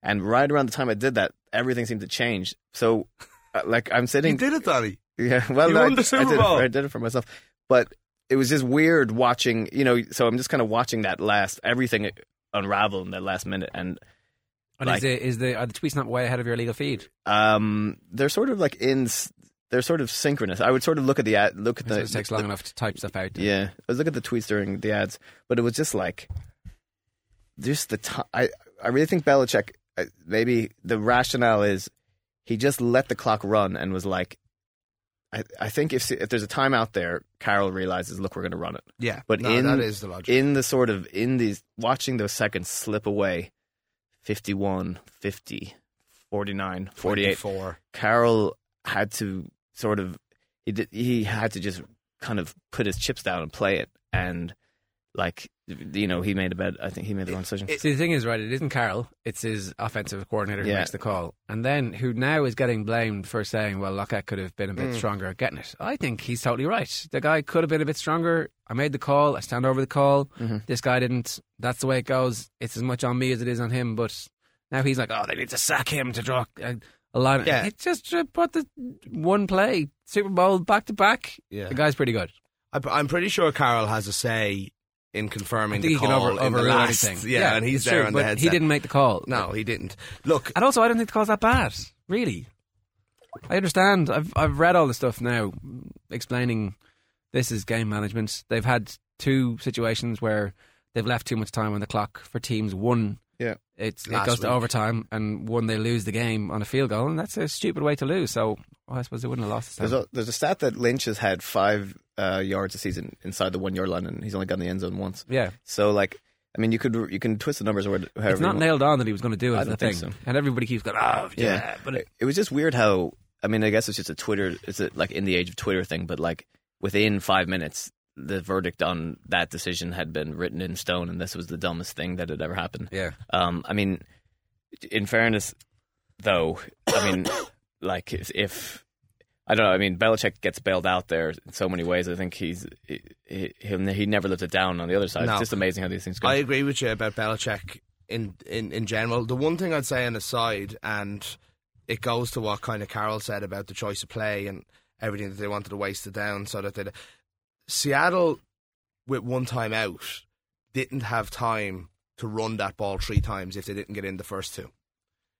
And right around the time I did that, everything seemed to change. So, uh, like I'm sitting. You did it, Donny. Yeah, well, You I, won the I did, Bowl. I did it for myself, but it was just weird watching. You know, so I'm just kind of watching that last everything unravel in that last minute, and And Like- is, the, is the are the tweets not way ahead of your legal feed? um, they're sort of like in. They're sort of synchronous. I would sort of look at the ad, look at the. it takes long enough to type stuff out. Yeah, I was looking at the tweets during the ads, but it was just like, just the time. I I really think Belichick. uh, Maybe the rationale is he just let the clock run and was like, I I think if if there's a timeout there, Carroll realizes, look, we're going to run it. Yeah, But no, in that is the logic. in the sort of in these watching those seconds slip away, 51, 50, 49, 48. Four. Carroll had to sort of he did, he had to just kind of put his chips down and play it and like you know he made a bad I think he made the wrong decision. See, the thing is, right, it isn't Carroll, it's his offensive coordinator who Yeah. makes the call. And then who now is getting blamed for saying, well, Lockette could have been a bit Mm. stronger at getting it. I think he's totally right. The guy could have been a bit stronger. I made the call, I stand over the call. Mm-hmm. This guy didn't. That's the way it goes. It's as much on me as it is on him. But now he's like, oh, they need to sack him to draw a, lot. line. Yeah. It's just put the one play, Super Bowl back to back. Yeah. The guy's pretty good. I, I'm pretty sure Carroll has a say in confirming I think the he can call over, in the last. anything. Yeah, and he's there true, on the but headset. He didn't make the call. No, he didn't. Look, And also, I don't think the call's that bad. Really, I understand. I've I've read all the stuff now, explaining this is game management. They've had two situations where they've left too much time on the clock for teams. One, Yeah. It's it goes to overtime, and one they lose the game on a field goal, and that's a stupid way to lose. So well, I suppose they wouldn't have lost. There's a there's a stat that Lynch has had five uh, yards a season inside the one yard line, and he's only gotten the end zone once. yeah, So like, I mean, you could you can twist the numbers or however it's not nailed on that he was going to do it. I don't think thing, so. and everybody keeps going, "Oh, yeah,", Yeah, but it, it was just weird how I mean I guess it's just a Twitter it's a, like in the age of Twitter thing, but like within five minutes the verdict on that decision had been written in stone, and this was the dumbest thing that had ever happened. yeah, Um, I mean, in fairness, though, I mean, like if, if I don't know, I mean, Belichick gets bailed out there in so many ways. I think he's he he, he never lived it down on the other side. No. It's just amazing how these things go. I agree with you about Belichick in, in, in general. The one thing I'd say on the side, and it goes to what kind of Carroll said about the choice of play and everything that they wanted to waste it down so that they Seattle with one time out didn't have time to run that ball three times if they didn't get in the first two.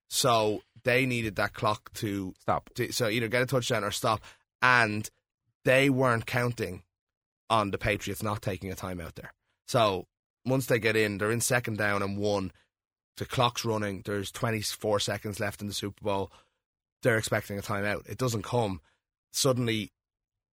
So they needed that clock to stop. to, so either get a touchdown or stop. And they weren't counting on the Patriots not taking a timeout there. So once they get in, they're in second down and one. The clock's running. There's 24 seconds left in the Super Bowl. They're expecting a timeout. It doesn't come. Suddenly,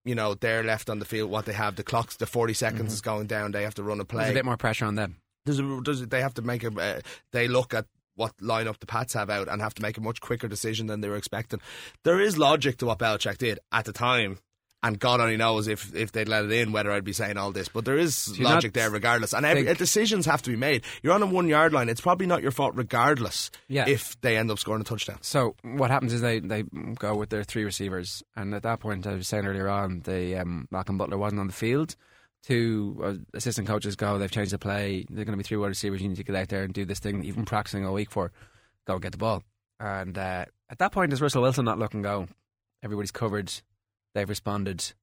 you know, they're left on the field. What they have, the clock's the 40 seconds is going down. They have to run a play There's a bit more pressure on them. there's a, there's a, they have to make a uh, they look at what lineup the Pats have out and have to make a much quicker decision than they were expecting. There is logic to what Belichick did at the time, and God only knows if if they'd let it in whether I'd be saying all this. But there is logic there regardless, and every, decisions have to be made. You're on a one yard line; it's probably not your fault regardless. Yeah. if they end up scoring a touchdown. So what happens is they, they go with their three receivers, and at that point, I was saying earlier on, the um, Malcolm Butler wasn't on the field. Two uh, assistant coaches go. They've changed the play. They're going to be three wide receivers. You need to get out there and do this thing that you've been practicing all week for. Go get the ball. And uh, at that point, is Russell Wilson not looking? Go. Everybody's covered. They've responded.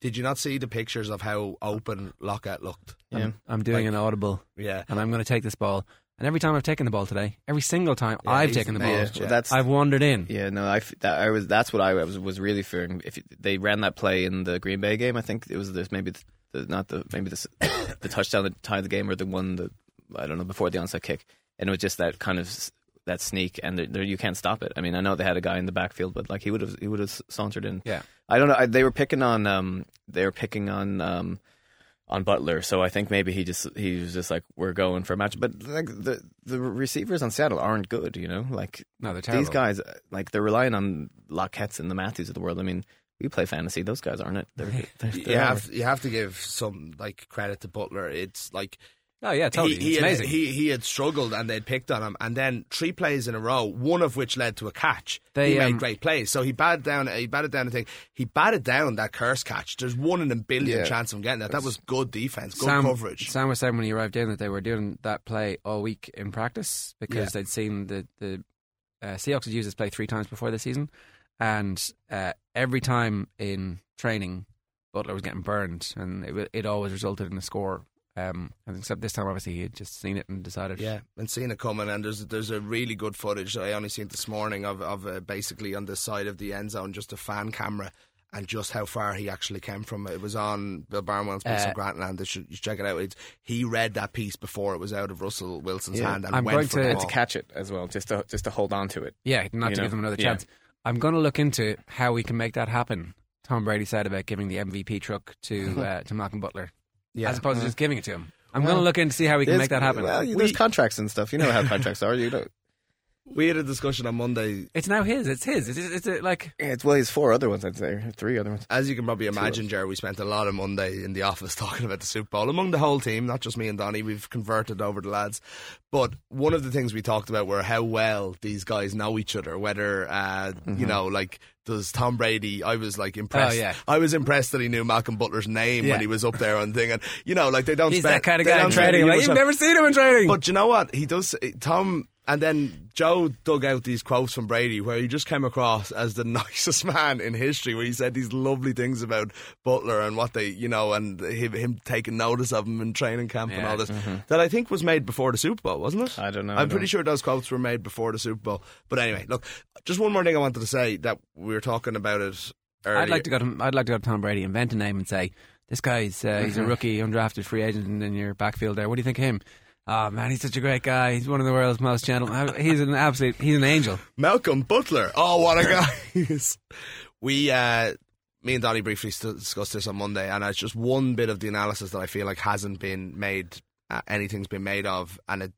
Did you not see the pictures of how open Lockette looked? I'm, I'm doing Like- an audible, Yeah. and I'm going to take this ball. And every time I've taken the ball today, every single time Yeah, I've taken the the ball, best, well, that's I've wandered in. Yeah, no, I, f- that, I was. That's what I was was really fearing. If they ran that play in the Green Bay game, I think it was this maybe the, the not the maybe the the touchdown that tied the game or the one that I don't know before the onside kick, and it was just that kind of s- that sneak, and there, there, you can't stop it. I mean, I know they had a guy in the backfield, but like he would have he would have sauntered in. Yeah. I don't know. I, they were picking on um they were picking on um on Butler, so I think maybe he just he was just like we're going for a match. But like the the receivers on Seattle aren't good, you know. Like No, they're terrible. these guys, like they're relying on Lockettes and the Matthews of the world. I mean, we play fantasy; those guys aren't it? They're, they're, You they're have you have to give some like credit to Butler. It's like Oh yeah, totally. he, he it's had, amazing. he he had struggled and they'd picked on him, and then three plays in a row, one of which led to a catch. They, he made um, great plays. So he batted down. He batted down the thing. He batted down that Kearse catch. There's one in a billion Yeah. chance of him getting that. That was good defense, good Sam, coverage. Sam was saying when he arrived in that they were doing that play all week in practice because Yeah. they'd seen the the uh, Seahawks had used this play three times before the season, and uh, every time in training, Butler was getting burned, and it, it always resulted in a score. Um, and except this time, obviously, he had just seen it and decided. Yeah, and seeing it coming, and there's there's a really good footage I only seen this morning of of uh, basically on the side of the end zone, just a fan camera, and just how far he actually came from. It was on Bill Barnwell's piece Uh, on Grantland. You should, you should check it out. It's, he read that piece before it was out of Russell Wilson's Yeah. hand and I'm went going to- to catch it as well, just to just to hold on to it. Yeah, not to know? give him another Yeah. chance. I'm going to look into how we can make that happen. Tom Brady said about giving the MVP truck to uh, to Malcolm Butler, Yeah. as opposed to uh-huh. just giving it to him. I'm Well, going to look in to see how we can make that happen. Well, there's contracts and stuff. You know how contracts are. You know, We had a discussion on Monday. It's now his. It's his. It's, it's, it's like it's well, he's four other ones. I'd say three other ones. As you can probably imagine, Jerry, we spent a lot of Monday in the office talking about the Super Bowl among the whole team, not just me and Donny. We've converted over the lads. But one of the things we talked about were how well these guys know each other. Whether, uh, you know, like, does Tom Brady, I was like impressed. Oh, yeah. I was impressed that he knew Malcolm Butler's name Yeah. when he was up there on thing. And, you know, like, they don't he's spend. that kind of guy in don't training. Like, you've never seen him in training. but you know what? He does. Tom and then Joe dug out these quotes from Brady where he just came across as the nicest man in history. Where he said these lovely things about Butler and what they, you know, and him, him taking notice of him in training camp and all this. That I think was made before the Super Bowl, wasn't it? I don't know, I'm pretty don't- sure those quotes were made before the Super Bowl. But anyway, look, just one more thing I wanted to say that we were talking about it. Earlier. I'd like to go to I'd like to go to Tom Brady, invent a name, and say this guy's uh, he's a Mm-hmm. rookie, undrafted free agent in your backfield there. What do you think of him? Oh man, he's such a great guy. He's one of the world's most gentle. He's an absolute. He's an angel. Malcolm Butler. Oh, what a guy! we, uh, me and Donny briefly discussed this on Monday, and it's just one bit of the analysis that I feel like hasn't been made. Uh, anything's been made of, and it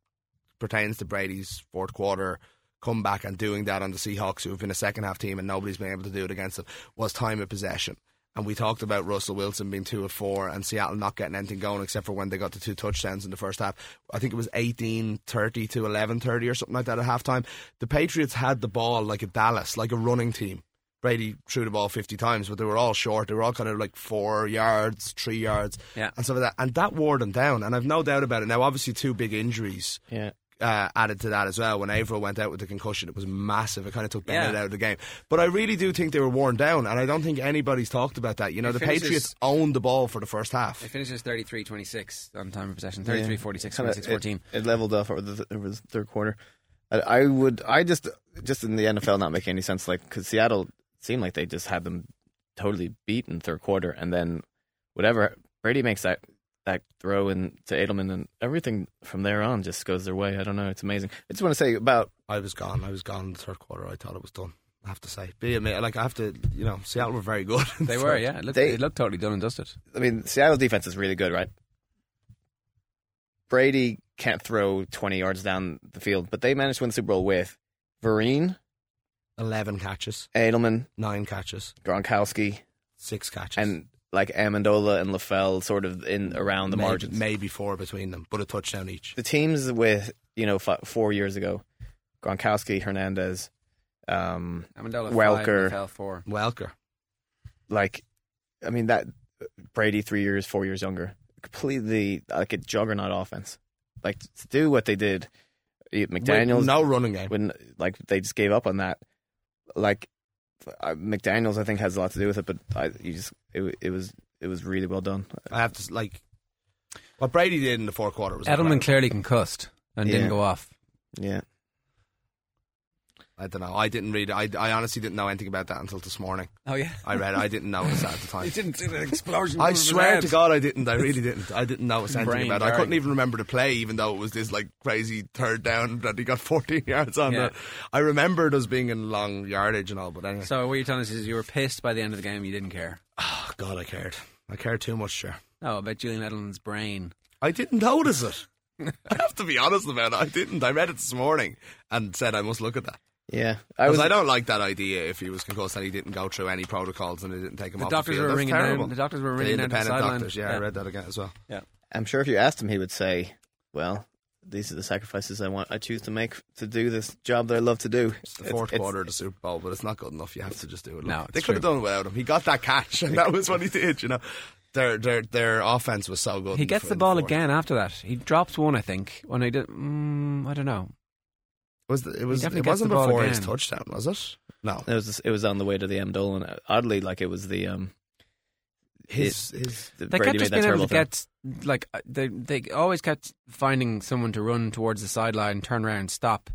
pertains to Brady's fourth quarter comeback and doing that on the Seahawks, who have been a second half team and nobody's been able to do it against them. Was time of possession. And we talked about Russell Wilson being two of four and Seattle not getting anything going except for when they got the two touchdowns in the first half. I think it was 18 30 to 11 30 or something like that at halftime. The Patriots had the ball like a Dallas, like a running team. Brady threw the ball 50 times, but they were all short. They were all kind of like four yards, three yards, Yeah. and stuff like that. And that wore them down. And I've no doubt about it. Now, obviously, two big injuries Yeah. Uh, added to that as well. When Avril went out with the concussion, it was massive. It kind of took Bennett Yeah. out of the game. But I really do think they were worn down, and I don't think anybody's talked about that. You know, It the finishes- Patriots owned the ball for the first half. It finishes 33-26 on time of possession. 33-46, 26-14. It, it leveled off over the, over the third quarter. I, I would, I just, just in the NFL, not making any sense. Like, because Seattle seemed like they just had them totally beat in third quarter, and then whatever Brady makes that that throw in to Edelman, and everything from there on just goes their way. I don't know. It's amazing. I just want to say about I was gone. I was gone in the third quarter. I thought it was done. I have to say, be admit, like I have to, you know, Seattle were very good. They the were, yeah. It looked, They- it looked totally done and dusted. I mean, Seattle's defense is really good, right? Brady can't throw 20 yards down the field, but they managed to win the Super Bowl with Vereen, Eleven catches, Edelman, nine catches, Gronkowski, six catches, and like Amendola and LaFell sort of in around the maybe, margins. maybe four between them, but a touchdown each. The teams with, you know, f- four years ago, Gronkowski, Hernandez, um, Amendola Welker. five, LaFell four. Welker. like, I mean, that Brady, three years, four years younger, completely like a juggernaut offense. Like, to do what they did, McDaniels, With no running game. when like they just gave up on that. Like uh, McDaniel's, I think has a lot to do with it, but I, you just it, it was it was really well done. I have to like what Brady did in the fourth quarter was Edelman incredible. clearly concussed and Yeah. didn't go off. Yeah, I don't know. I didn't read. I, I honestly didn't know anything about that until this morning. Oh yeah, I read. it. I didn't notice that at the time. you didn't see the explosion. I swear to God, I didn't. I really didn't. I didn't notice anything Brain about it. I couldn't even remember the play, even though it was this like crazy third down that he got 14 yards on. Yeah. I remembered us being in long yardage and all, but anyway. So what you're telling us is you were pissed by the end of the game. You didn't care. oh God, I cared. I cared too much, sure. Oh, about Julian Edelman's brain. I didn't notice it. I have to be honest about it. I didn't. I read it this morning and said I must look at that. Yeah. I was. I, don't like that idea if he was concussed and he didn't go through any protocols and they didn't take him The off doctors the field. were That's ringing terrible. down. The doctors were The ringing down to the independent sideline. doctors, yeah, I read that again as well. Yeah, I'm sure if you asked him, he would say, "Well, these are the sacrifices I want. I choose to make to do this job that I love to do." It's the fourth quarter of the Super Bowl, but it's not good enough. You have to just do it. No, they could have done it without him. He got that catch, and that was what he did. You know, their their their offense was so good. He gets f- the ball fourth. again after that. He drops one, I think. When he did, mm, I don't know. Was the, it was it wasn't the ball before his again. touchdown, was it? No, It was it was on the way to the Amendola. Oddly, like it was the um. his his the They Brady kept just made being able to throw. get like uh, they they always kept finding someone to run towards the sideline, turn around, stop,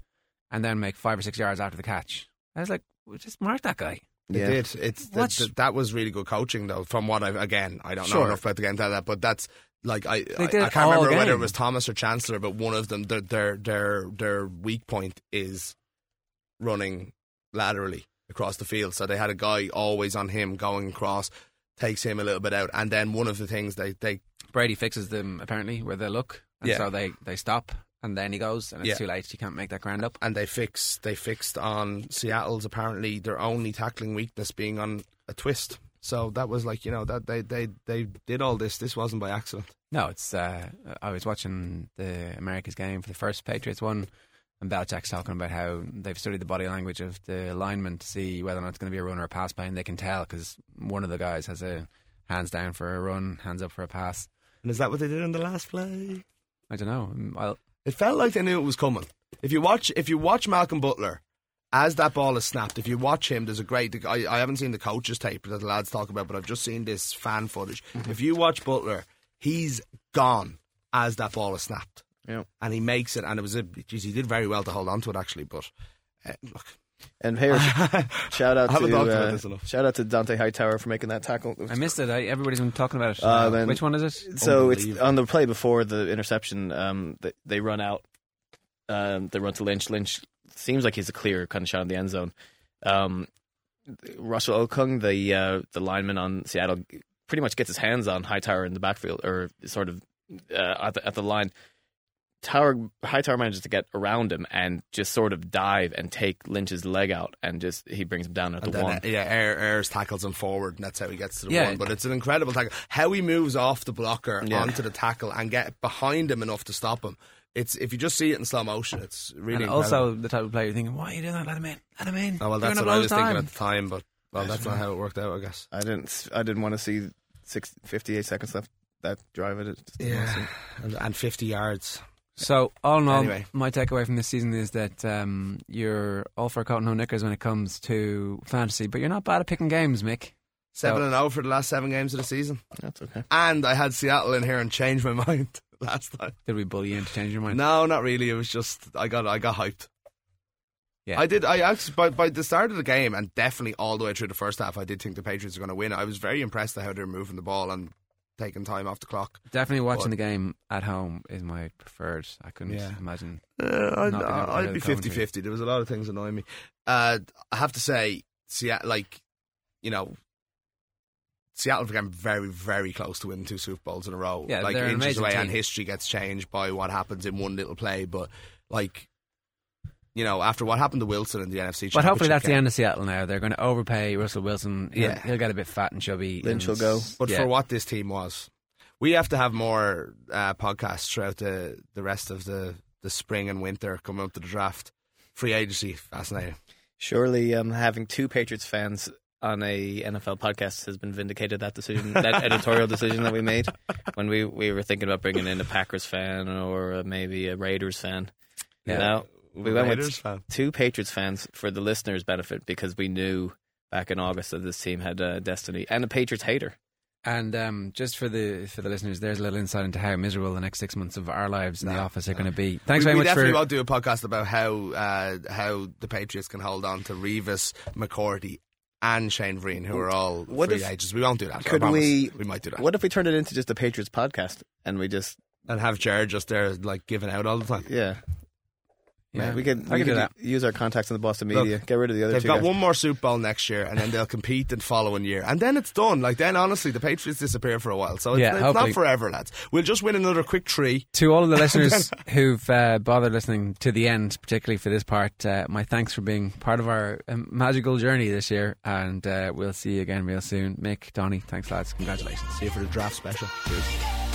and then make five or six yards after the catch. I was like, well, just mark that guy. It Yeah. did. It's that, What's- that, that was really good coaching, though. From what I've again, I don't know enough about the game to tell that, but that's like I I, I can't all remember whether it was Thomas or Chancellor, but one of them their their their their weak point is running laterally across the field. So they had a guy always on him going across, takes him a little bit out, and then one of the things they they Brady fixes them apparently where they look, and Yeah. so they they stop, and then he goes, and it's Yeah. too late. You can't make that ground up. and they fix they fixed on Seattle's apparently their only tackling weakness being on a twist. So that was like you know that they they they did all this. This wasn't by accident. No, it's. Uh, I was watching the America's game for the first Patriots one, and Belichick's talking about how they've studied the body language of the lineman to see whether or not it's going to be a run or a pass play, and they can tell because one of the guys has a hands down for a run, hands up for a pass. And is that what they did in the last play? I don't know. I'll, It felt like they knew it was coming. If you watch, if you watch Malcolm Butler, as that ball is snapped, if you watch him, there's a great. I, I haven't seen the coaches tape that the lads talk about, but I've just seen this fan footage. If you watch Butler, he's gone as that ball is snapped, Yeah. and he makes it. And it was a. Geez, he did very well to hold on to it actually, but. Uh, look, And here, shout out to uh, this shout out to Dont'a Hightower for making that tackle. I missed it. I, everybody's been talking about it. Uh, then- Which one is it? So it's on the play before the interception. Um, they, they run out. Um, they run to Lynch. Lynch seems like he's a clear kind of shot in the end zone. Um, Russell Okung, the uh, the lineman on Seattle, pretty much gets his hands on Hightower in the backfield, or sort of uh, at the at the line. Tower Hightower manages to get around him and just sort of dive and take Lynch's leg out, and just he brings him down at And the then, one. uh, yeah, Ayers, Ayers tackles him forward, and that's how he gets to the Yeah. one. But it's an incredible tackle. How he moves off the blocker Yeah. onto the tackle and get behind him enough to stop him. It's if you just see it in slow motion, it's really and incredible. also the type of player you're thinking, why are you doing that? Let him in. Let him in. Oh, well, that's what I was his thinking time. at the time, but well, that's not how it worked out, I guess. I didn't I didn't want to see six, 58 seconds left that drive. It just didn't wanna see it. and, and fifty yards. So all in all, Anyway. my takeaway from this season is that um, you're all for cotton and no knickers when it comes to fantasy, but you're not bad at picking games, Mick. Seven So- and zero for the last seven games of the season, That's okay. and I had Seattle in here and changed my mind last time. Did we bully you into changing your mind? No, not really. It was just I got I got hyped. Yeah. I did. I actually by by the start of the game and definitely all the way through the first half, I did think the Patriots were going to win. I was very impressed at how they were moving the ball and taking time off the clock. Definitely watching But- the game at home is my preferred. I couldn't Yeah. imagine. Uh, Not being able to I'd, I'd be commentary. 50-50. There was a lot of things annoying me. Uh, I have to say, Seattle, like you know, Seattle became very, very close to winning two Super Bowls in a row. Yeah, like they're inches amazing away, and history gets changed by what happens in one little play. But like, you know, after what happened to Wilson in the NFC, But hopefully Championship that's the end of Seattle now. They're going to overpay Russell Wilson. He'll, Yeah. he'll get a bit fat and chubby. Lynch and- will go. But yeah. for what this team was, we have to have more uh, podcasts throughout the, the rest of the, the spring and winter coming up to the draft. Free agency, fascinating. Surely, um, having two Patriots fans on a NFL podcast has been vindicated. That decision, that editorial decision that we made when we, we were thinking about bringing in a Packers fan or uh, maybe a Raiders fan. Yeah. know, we went Raiders with fan. two Patriots fans for the listeners' benefit because we knew back in August that this team had a destiny and a Patriots hater. And um, just for the for the listeners, there's a little insight into how miserable the next six months of our lives in the office are going to be. Thanks we, very we much definitely for. won't do a podcast about how uh, how the Patriots can hold on to Revis, McCourty, and Shane Vereen, who are all What free if- agents. We won't do that. Could we? We might do that. What if we turned it into just a Patriots podcast and we just and have Jared just there, like giving out all the time. yeah. Yeah, we could, I we could do that. use our contacts in the Boston Look, media. get rid of the other They've got guys. one more Super Bowl next year, and then they'll compete the following year, and then it's done. Like then, honestly, the Patriots disappear for a while, so it's, Yeah, it's not forever, lads. We'll just win another quick three. To all of the listeners who've uh, bothered listening to the end, particularly for this part, uh, my thanks for being part of our um, magical journey this year, and uh, we'll see you again real soon. Mick, Donny, thanks lads, congratulations. See you for the draft special. Cheers.